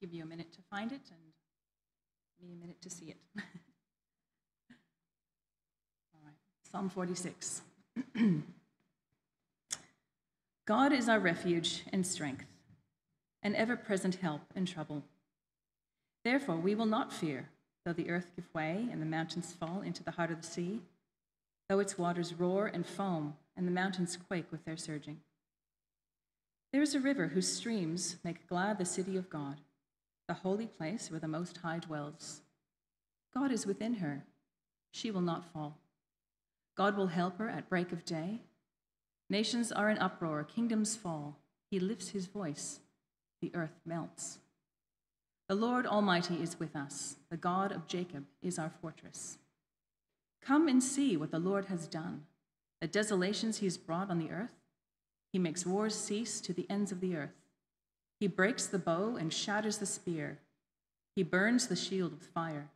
give you a minute to find it and me a minute to see it. All right, Psalm 46. God is our refuge and strength, an ever present help in trouble. Therefore, we will not fear, though the earth give way and the mountains fall into the heart of the sea, though its waters roar and foam and the mountains quake with their surging. There is a river whose streams make glad the city of God, the holy place where the Most High dwells. God is within her. She will not fall. God will help her at break of day. Nations are in uproar, kingdoms fall. He lifts his voice, the earth melts. The Lord Almighty is with us. The God of Jacob is our fortress. Come and see what the Lord has done, the desolations he has brought on the earth. He makes wars cease to the ends of the earth. He breaks the bow and shatters the spear. He burns the shield with fire.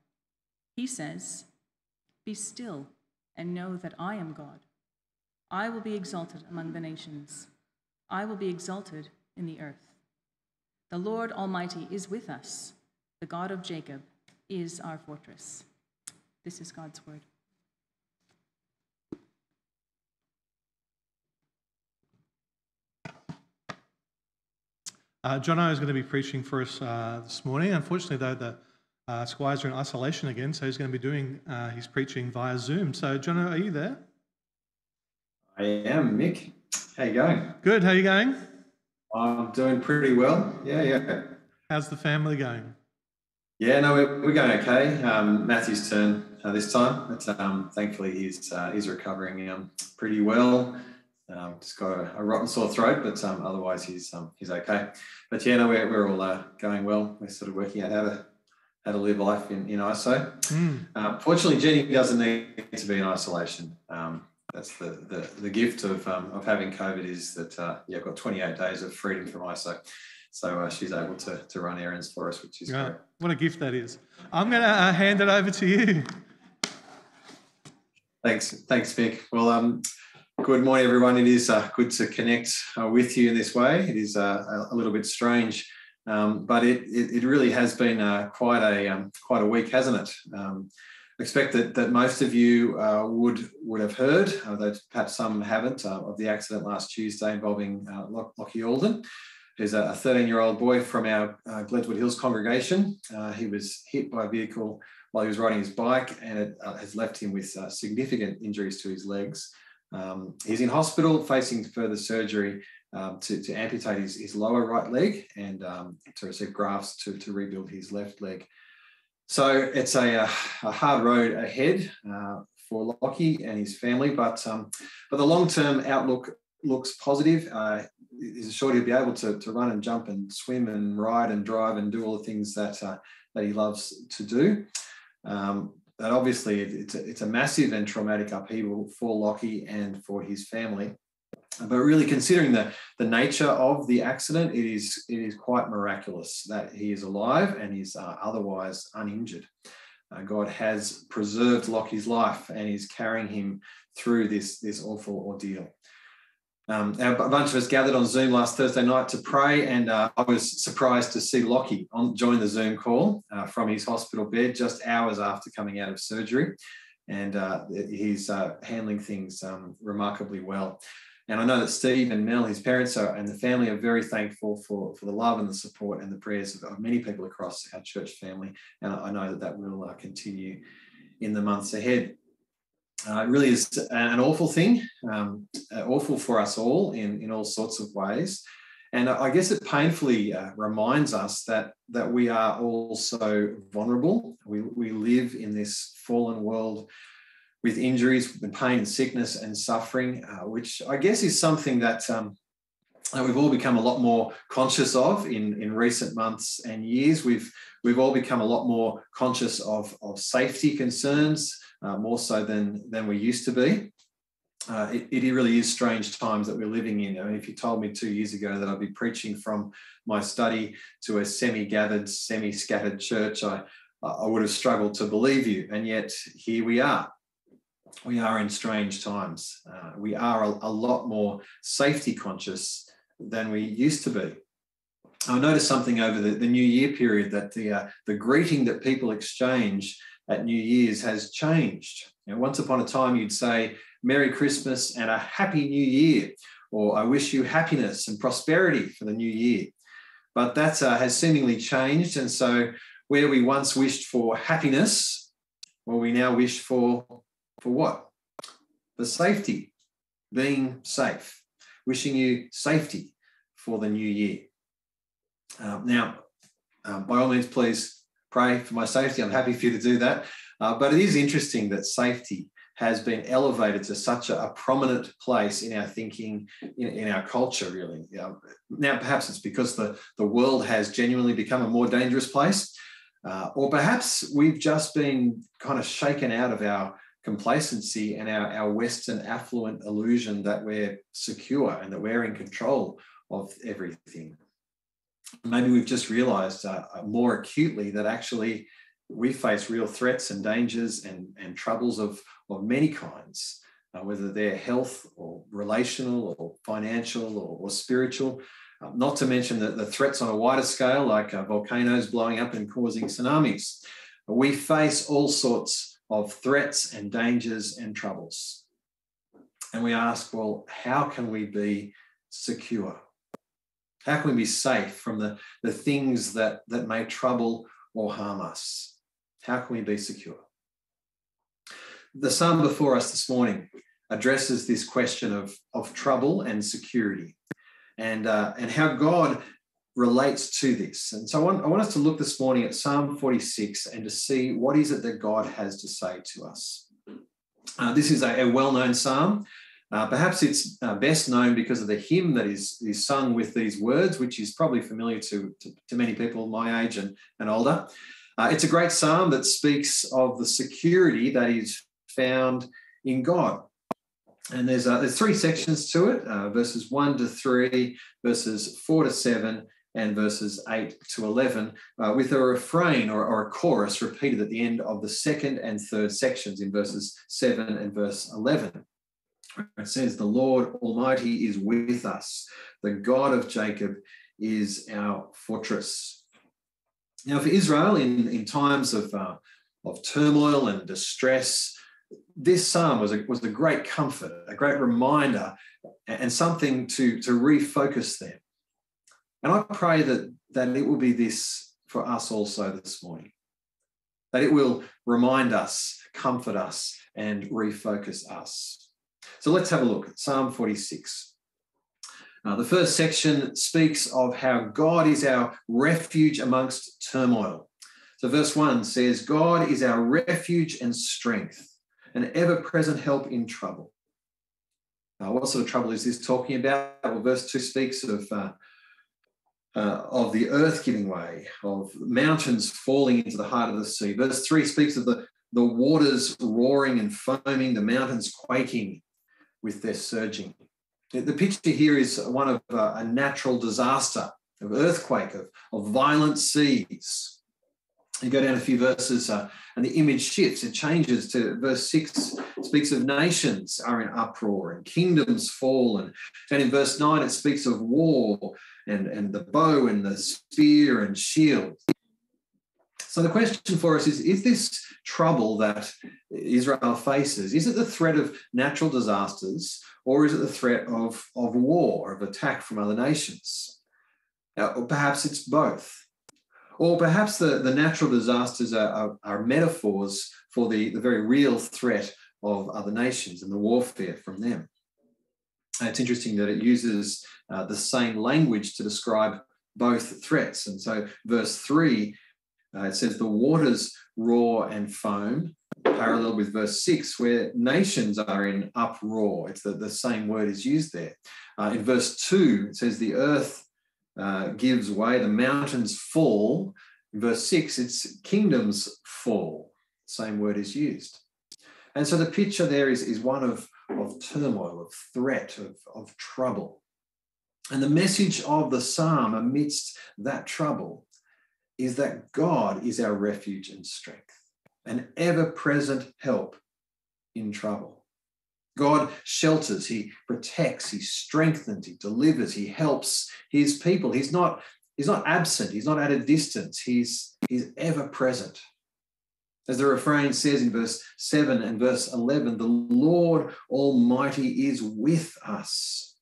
He says, Be still and know that I am God. I will be exalted among the nations. I will be exalted in the earth. The Lord Almighty is with us. The God of Jacob is our fortress. This is God's word. Uh, John O is going to be preaching for us uh, this morning. Unfortunately, though, the uh, Squires are in isolation again, so he's going to be doing uh, his preaching via Zoom. So, John O, are you there? I am, Mick. How you going? Good. How are you going? I'm doing pretty well. Yeah, yeah. How's the family going? Yeah, no, we're, we're going okay. Um, Matthew's turn uh, this time, but um, thankfully he's uh, he's recovering um, pretty well. Um, just got a, a, rotten sore throat, but um, otherwise he's um, he's okay. But yeah, no, we're, we're all uh, going well. We're sort of working out how to how to live life in, in ISO. Mm. Uh, fortunately, Jenny doesn't need to be in isolation. Um, that's the, the, the gift of, um, of having COVID is that uh, yeah, I've got 28 days of freedom from ISO. So uh, she's able to, to run errands for us, which is yeah, great. What a gift that is. I'm going to uh, hand it over to you. Thanks, thanks, Vic. Well, um, Good morning, everyone. It is uh, good to connect uh, with you in this way. It is uh, a little bit strange, um, but it, it, it, really has been uh, quite a um, quite a week, hasn't it? Um, I expect that, that most of you uh, would would have heard, although perhaps some haven't, uh, of the accident last Tuesday involving Lockie Alden, who's a 13 year old boy from our Gledswood Hills congregation. he was hit by a vehicle while he was riding his bike, and it has left him with significant injuries to his legs. Um, he's in hospital facing further surgery um, to, to, amputate his, his, lower right leg and um, to receive grafts to, to rebuild his left leg. So it's a, a hard road ahead uh, for Lockie and his family, but um, but the long term outlook looks positive. Uh, he's sure he'll be able to, to run and jump and swim and ride and drive and do all the things that uh, that he loves to do. Um, that obviously it's a, it's a massive and traumatic upheaval for Lockie and for his family. But really, considering the, the nature of the accident, it is it is quite miraculous that he is alive and is uh, otherwise uninjured. Uh, God has preserved Lockie's life and is carrying him through this, this awful ordeal. Um, a bunch of us gathered on Zoom last Thursday night to pray, and uh, I was surprised to see Lockie on, join the Zoom call uh, from his hospital bed just hours after coming out of surgery. And uh, he's uh, handling things um, remarkably well. And I know that Steve and Mel, his parents, are, and the family are very thankful for, for the love and the support and the prayers of, many people across our church family. And I know that that will uh, continue in the months ahead. Uh, it really is an awful thing, um, uh, awful for us all in, in all sorts of ways. And I guess it painfully uh, reminds us that, that we are also vulnerable. We, we live in this fallen world with injuries and pain sickness and suffering, uh, which I guess is something that, um, that we've all become a lot more conscious of in, in recent months and years. We've, we've all become a lot more conscious of, of safety concerns, uh, more so than, than we used to be. Uh, it, it, really is strange times that we're living in. I mean, if you told me two years ago that I'd be preaching from my study to a semi-gathered, semi-scattered church, I, I would have struggled to believe you. And yet here we are. We are in strange times. Uh, we are a, a lot more safety conscious than we used to be. I noticed something over the, the New Year period that the, uh, the greeting that people exchange at New Year's has changed. You know, once upon a time, you'd say, Merry Christmas and a Happy New Year, or I wish you happiness and prosperity for the new year. But that uh, has seemingly changed. And so, where we once wished for happiness, well, we now wish for, for what? For safety, being safe, wishing you safety for the new year. Um, now, um, by all means, please pray for my safety. I'm happy for you to do that. Uh, but it is interesting that safety has been elevated to such a, a prominent place in our thinking, in, in our culture, really. now, perhaps it's because the, the world has genuinely become a more dangerous place, uh, or perhaps we've just been kind of shaken out of our complacency and our, our Western affluent illusion that we're secure and that we're in control of everything maybe we've just realized uh, uh, more acutely that actually we face real threats and dangers and, and troubles of, of many kinds, uh, whether they're health or relational or financial or, or spiritual. Uh, not to mention the, the threats on a wider scale, like uh, volcanoes blowing up and causing tsunamis. We face all sorts of threats and dangers and troubles. And we ask, well, how can we be secure? How can we be safe from the, the things that, that may trouble or harm us? How can we be secure? The psalm before us this morning addresses this question of, of trouble and security and, uh, and how God relates to this. And so I want, I want us to look this morning at Psalm 46 and to see what is it that God has to say to us. Uh, this is a, a well known psalm. Uh, perhaps it's uh, best known because of the hymn that is, is sung with these words, which is probably familiar to, to, to many people my age and, and older. Uh, it's a great psalm that speaks of the security that is found in God. And there's, uh, there's three sections to it uh, verses 1 to 3, verses 4 to 7, and verses 8 to 11, uh, with a refrain or, or, a chorus repeated at the end of the second and third sections in verses 7 and verse 11. It says, The Lord Almighty is with us. The God of Jacob is our fortress. Now, for Israel, in, in times of, uh, of turmoil and distress, this psalm was a, was a great comfort, a great reminder, and something to, to refocus them. And I pray that, that it will be this for us also this morning, that it will remind us, comfort us, and refocus us. So let's have a look at Psalm 46. Uh, the first section speaks of how God is our refuge amongst turmoil. So, verse 1 says, God is our refuge and strength, an ever present help in trouble. Uh, what sort of trouble is this talking about? Well, verse 2 speaks of, uh, uh, of the earth giving way, of mountains falling into the heart of the sea. Verse 3 speaks of the, the waters roaring and foaming, the mountains quaking with their surging. The picture here is one of a natural disaster, of earthquake, of, of violent seas. You go down a few verses uh, and the image shifts. It changes to verse 6 speaks of nations are in uproar and kingdoms fall. And, and in verse 9, it speaks of war and, and the bow and the spear and shield. So the question for us is Is this trouble that Israel faces, is it the threat of natural disasters or is it the threat of, of war, of attack from other nations? or perhaps it's both. Or perhaps the, the natural disasters are, are, are metaphors for the, the very real threat of other nations and the warfare from them. It's interesting that it uses uh, the same language to describe both threats. And so, verse 3 uh, it says, The waters roar and foam, parallel with verse 6, where nations are in uproar. It's the, the same word is used there. Uh, in verse 2, it says, The earth uh, gives way, the mountains fall. In verse 6, it's kingdoms fall. Same word is used. And so the picture there is, is one of, of turmoil, of threat, of, of trouble. And the message of the psalm amidst that trouble is that God is our refuge and strength, an ever present help in trouble. God shelters, He protects, He strengthens, He delivers, He helps His people. He's not he's not absent, he's not at a distance, he's, he's ever present. As the refrain says in verse 7 and verse 11, the Lord Almighty is with us.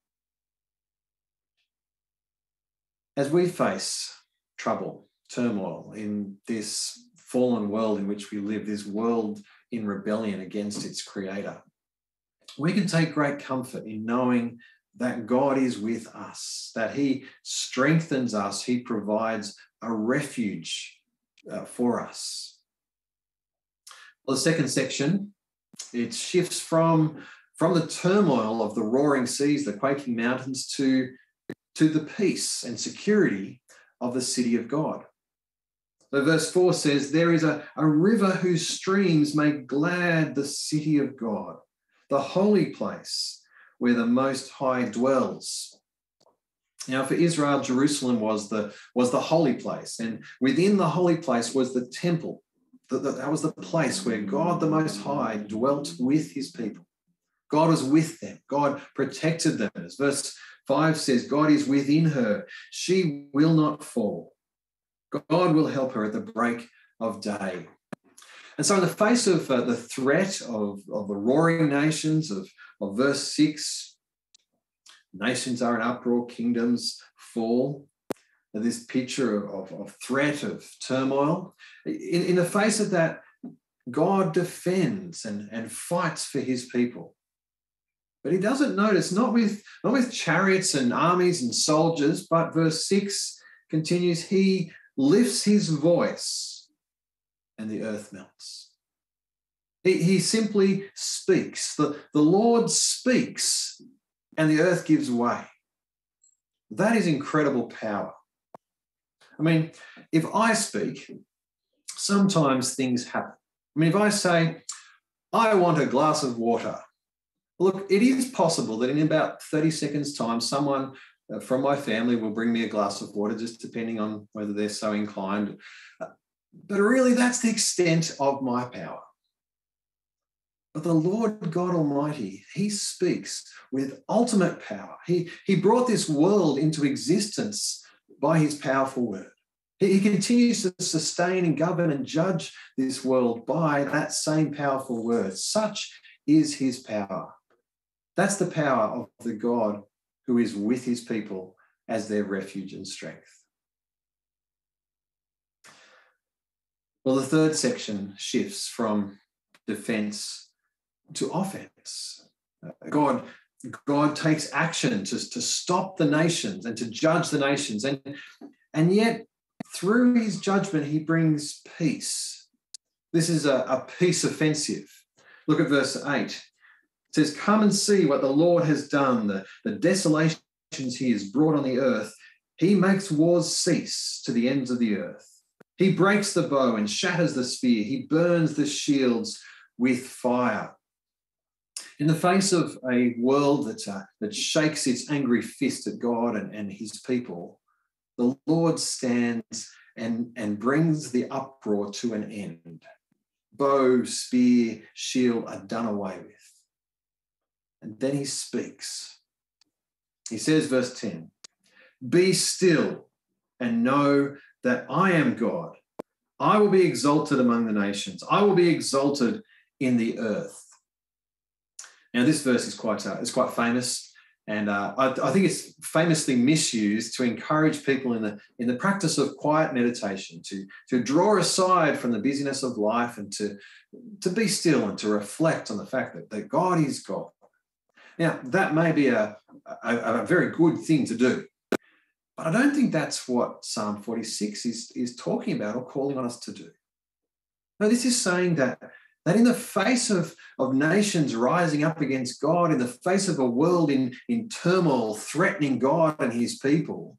As we face trouble, turmoil in this fallen world in which we live, this world in rebellion against its creator, we can take great comfort in knowing that God is with us, that He strengthens us, He provides a refuge uh, for us. Well, the second section, it shifts from, from the turmoil of the roaring seas, the quaking mountains, to, to the peace and security of the city of God. So, verse 4 says, There is a, a river whose streams make glad the city of God, the holy place where the Most High dwells. Now, for Israel, Jerusalem was the, was the holy place, and within the holy place was the temple. That was the place where God the Most High dwelt with his people. God was with them, God protected them. As verse 5 says, God is within her. She will not fall. God will help her at the break of day. And so, in the face of uh, the threat of, of the roaring nations, of, of verse 6, nations are in uproar, kingdoms fall. This picture of, of threat, of turmoil. In, in the face of that, God defends and, and fights for his people. But he doesn't notice, not with, not with chariots and armies and soldiers, but verse 6 continues, he lifts his voice and the earth melts. He, he simply speaks. The, the Lord speaks and the earth gives way. That is incredible power. I mean, if I speak, sometimes things happen. I mean, if I say, I want a glass of water, look, it is possible that in about 30 seconds' time, someone from my family will bring me a glass of water, just depending on whether they're so inclined. Uh, but really, that's the extent of my power. But the Lord God Almighty, He speaks with ultimate power. He, he brought this world into existence by His powerful word. He, he continues to sustain and govern and judge this world by that same powerful word. Such is His power. That's the power of the God who is with His people as their refuge and strength. Well, the third section shifts from defense to offense. Uh, God, God takes action to, to stop the nations and to judge the nations. And, and yet, through his judgment, he brings peace. This is a, a peace offensive. Look at verse 8. It says, Come and see what the Lord has done, the, the desolations he has brought on the earth. He makes wars cease to the ends of the earth. He breaks the bow and shatters the spear. He burns the shields with fire. In the face of a world that, uh, that shakes its angry fist at God and, and his people, the Lord stands and, and brings the uproar to an end. Bow, spear, shield are done away with. And then he speaks. He says, verse 10 Be still and know that I am God. I will be exalted among the nations, I will be exalted in the earth. Now, this verse is quite uh, it's quite famous, and uh, I, I, think it's famously misused to encourage people in the in the practice of quiet meditation to to draw aside from the busyness of life and to to be still and to reflect on the fact that, that God is God. Now, that may be a, a, a very good thing to do, but I don't think that's what Psalm 46 is, is talking about or calling on us to do. No, this is saying that that in the face of, of nations rising up against God, in the face of a world in, in turmoil, threatening God and his people,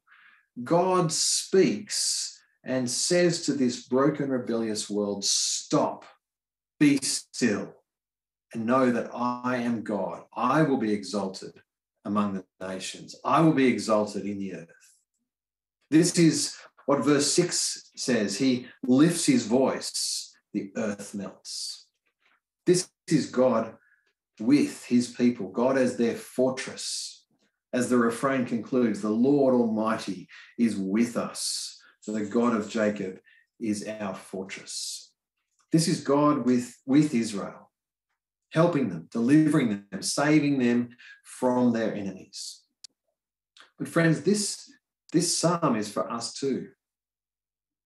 God speaks and says to this broken, rebellious world, Stop, be still, and know that I am God. I will be exalted among the nations, I will be exalted in the earth. This is what verse 6 says. He lifts his voice, the earth melts. This is God with his people, God as their fortress. as the refrain concludes, the Lord Almighty is with us. So the God of Jacob is our fortress. This is God with, with Israel, helping them, delivering them, saving them from their enemies. But friends, this, this psalm is for us too.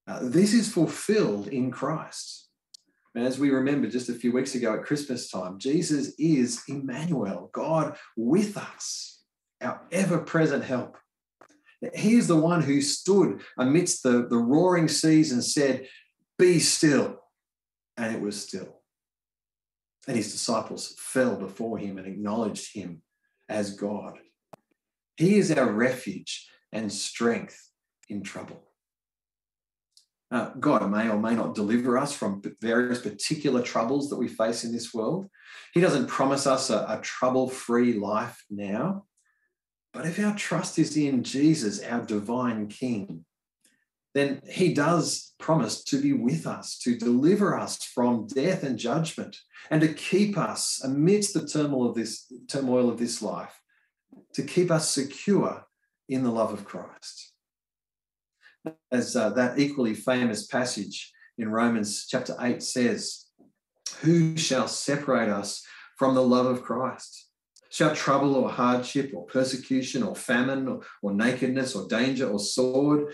Uh, this is fulfilled in Christ. And as we remember just a few weeks ago at Christmas time, Jesus is Emmanuel, God with us, our ever present help. He is the one who stood amidst the, the roaring seas and said, Be still. And it was still. And his disciples fell before him and acknowledged him as God. He is our refuge and strength in trouble. Uh, God may or may not deliver us from various particular troubles that we face in this world. He doesn't promise us a, a trouble free life now. But if our trust is in Jesus, our divine King, then he does promise to be with us, to deliver us from death and judgment, and to keep us amidst the turmoil of this turmoil of this life, to keep us secure in the love of Christ. As uh, that equally famous passage in Romans chapter 8 says, Who shall separate us from the love of Christ? Shall trouble or hardship or persecution or famine or, or nakedness or danger or sword?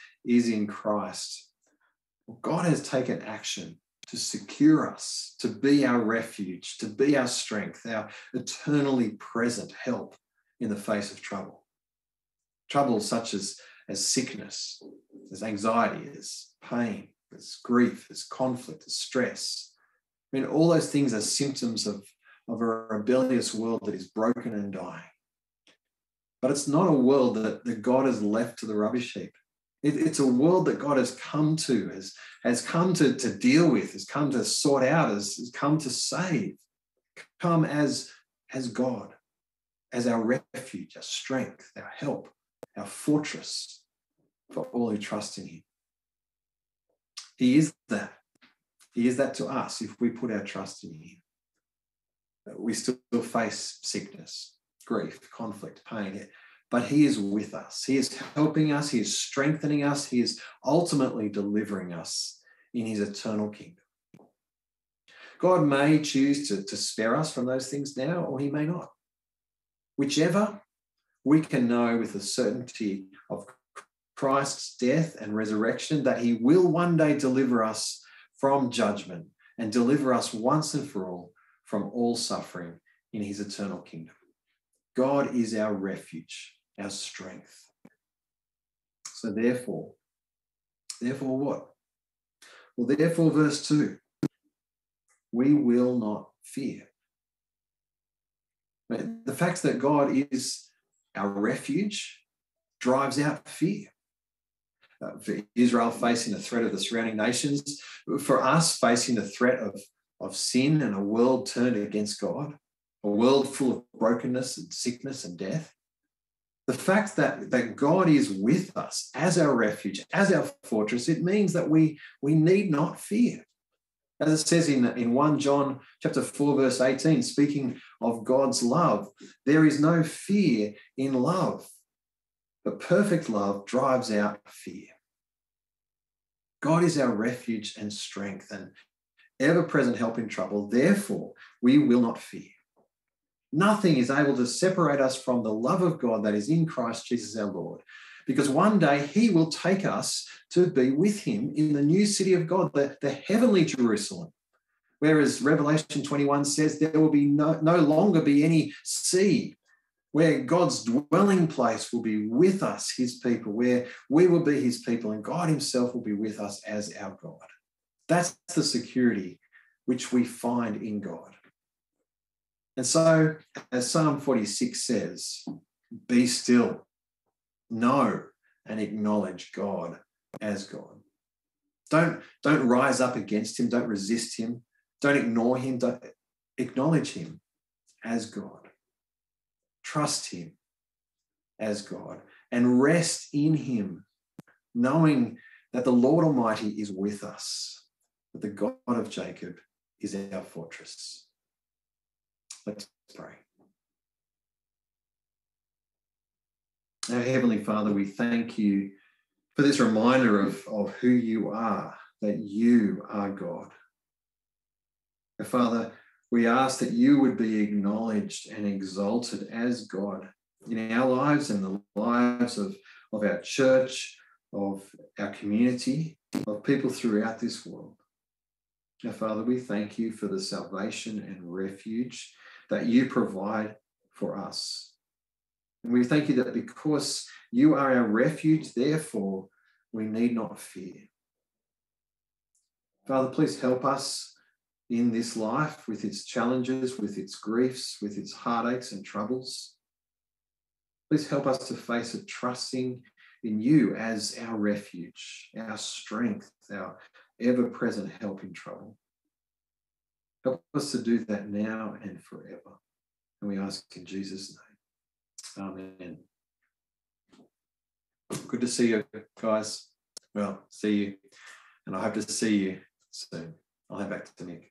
is in Christ, God has taken action to secure us, to be our refuge, to be our strength, our eternally present help in the face of trouble. Trouble such as, as sickness, as anxiety, as pain, as grief, as conflict, as stress. I mean, all those things are symptoms of, of a rebellious world that is broken and dying. But it's not a world that, that God has left to the rubbish heap. It, it's a world that God has come to, has, has come to, to deal with, has come to sort out, has, has come to save, come as, as God, as our refuge, our strength, our help, our fortress for all who trust in Him. He is that. He is that to us if we put our trust in Him. We still face sickness, grief, conflict, pain. But He is with us. He is helping us. He is strengthening us. He is ultimately delivering us in His eternal kingdom. God may choose to, to spare us from those things now, or He may not. Whichever, we can know with the certainty of Christ's death and resurrection that He will one day deliver us from judgment and deliver us once and for all from all suffering in His eternal kingdom. God is our refuge, our strength. So therefore, therefore what? Well, therefore, verse 2 we will not fear. The fact that God is our refuge drives out fear. Uh, for Israel facing the threat of the surrounding nations, for us facing the threat of, of sin and a world turned against God, a world full of brokenness and sickness and death. The fact that, that God is with us as our refuge, as our fortress, it means that we, we need not fear. As it says in, in 1 John chapter 4, verse 18, speaking of God's love, there is no fear in love, but perfect love drives out fear. God is our refuge and strength and ever present help in trouble. Therefore, we will not fear. Nothing is able to separate us from the love of God that is in Christ Jesus our Lord. Because one day he will take us to be with him in the new city of God, the, the heavenly Jerusalem. Whereas Revelation 21 says there will be no, no longer be any sea, where God's dwelling place will be with us, his people, where we will be his people, and God himself will be with us as our God. That's the security which we find in God. And so, as Psalm 46 says, be still know and acknowledge God as God. Don't, don't rise up against him, don't resist him, don't ignore him, don't acknowledge him as God. Trust him as God and rest in him, knowing that the Lord Almighty is with us, that the God of Jacob is our fortress. Let's pray. Our Heavenly Father, we thank you for this reminder of, of who you are, that you are God. Our Father, we ask that you would be acknowledged and exalted as God in our lives and the lives of, of our church, of our community, of people throughout this world. Now, Father, we thank you for the salvation and refuge that you provide for us. And we thank you that because you are our refuge, therefore we need not fear. Father, please help us in this life with its challenges, with its griefs, with its heartaches and troubles. Please help us to face it trusting in you as our refuge, our strength, our ever present help in trouble. Help us to do that now and forever. And we ask in Jesus' name. Amen. Good to see you guys. Well, see you. And I hope to see you soon. I'll hand back to Nick.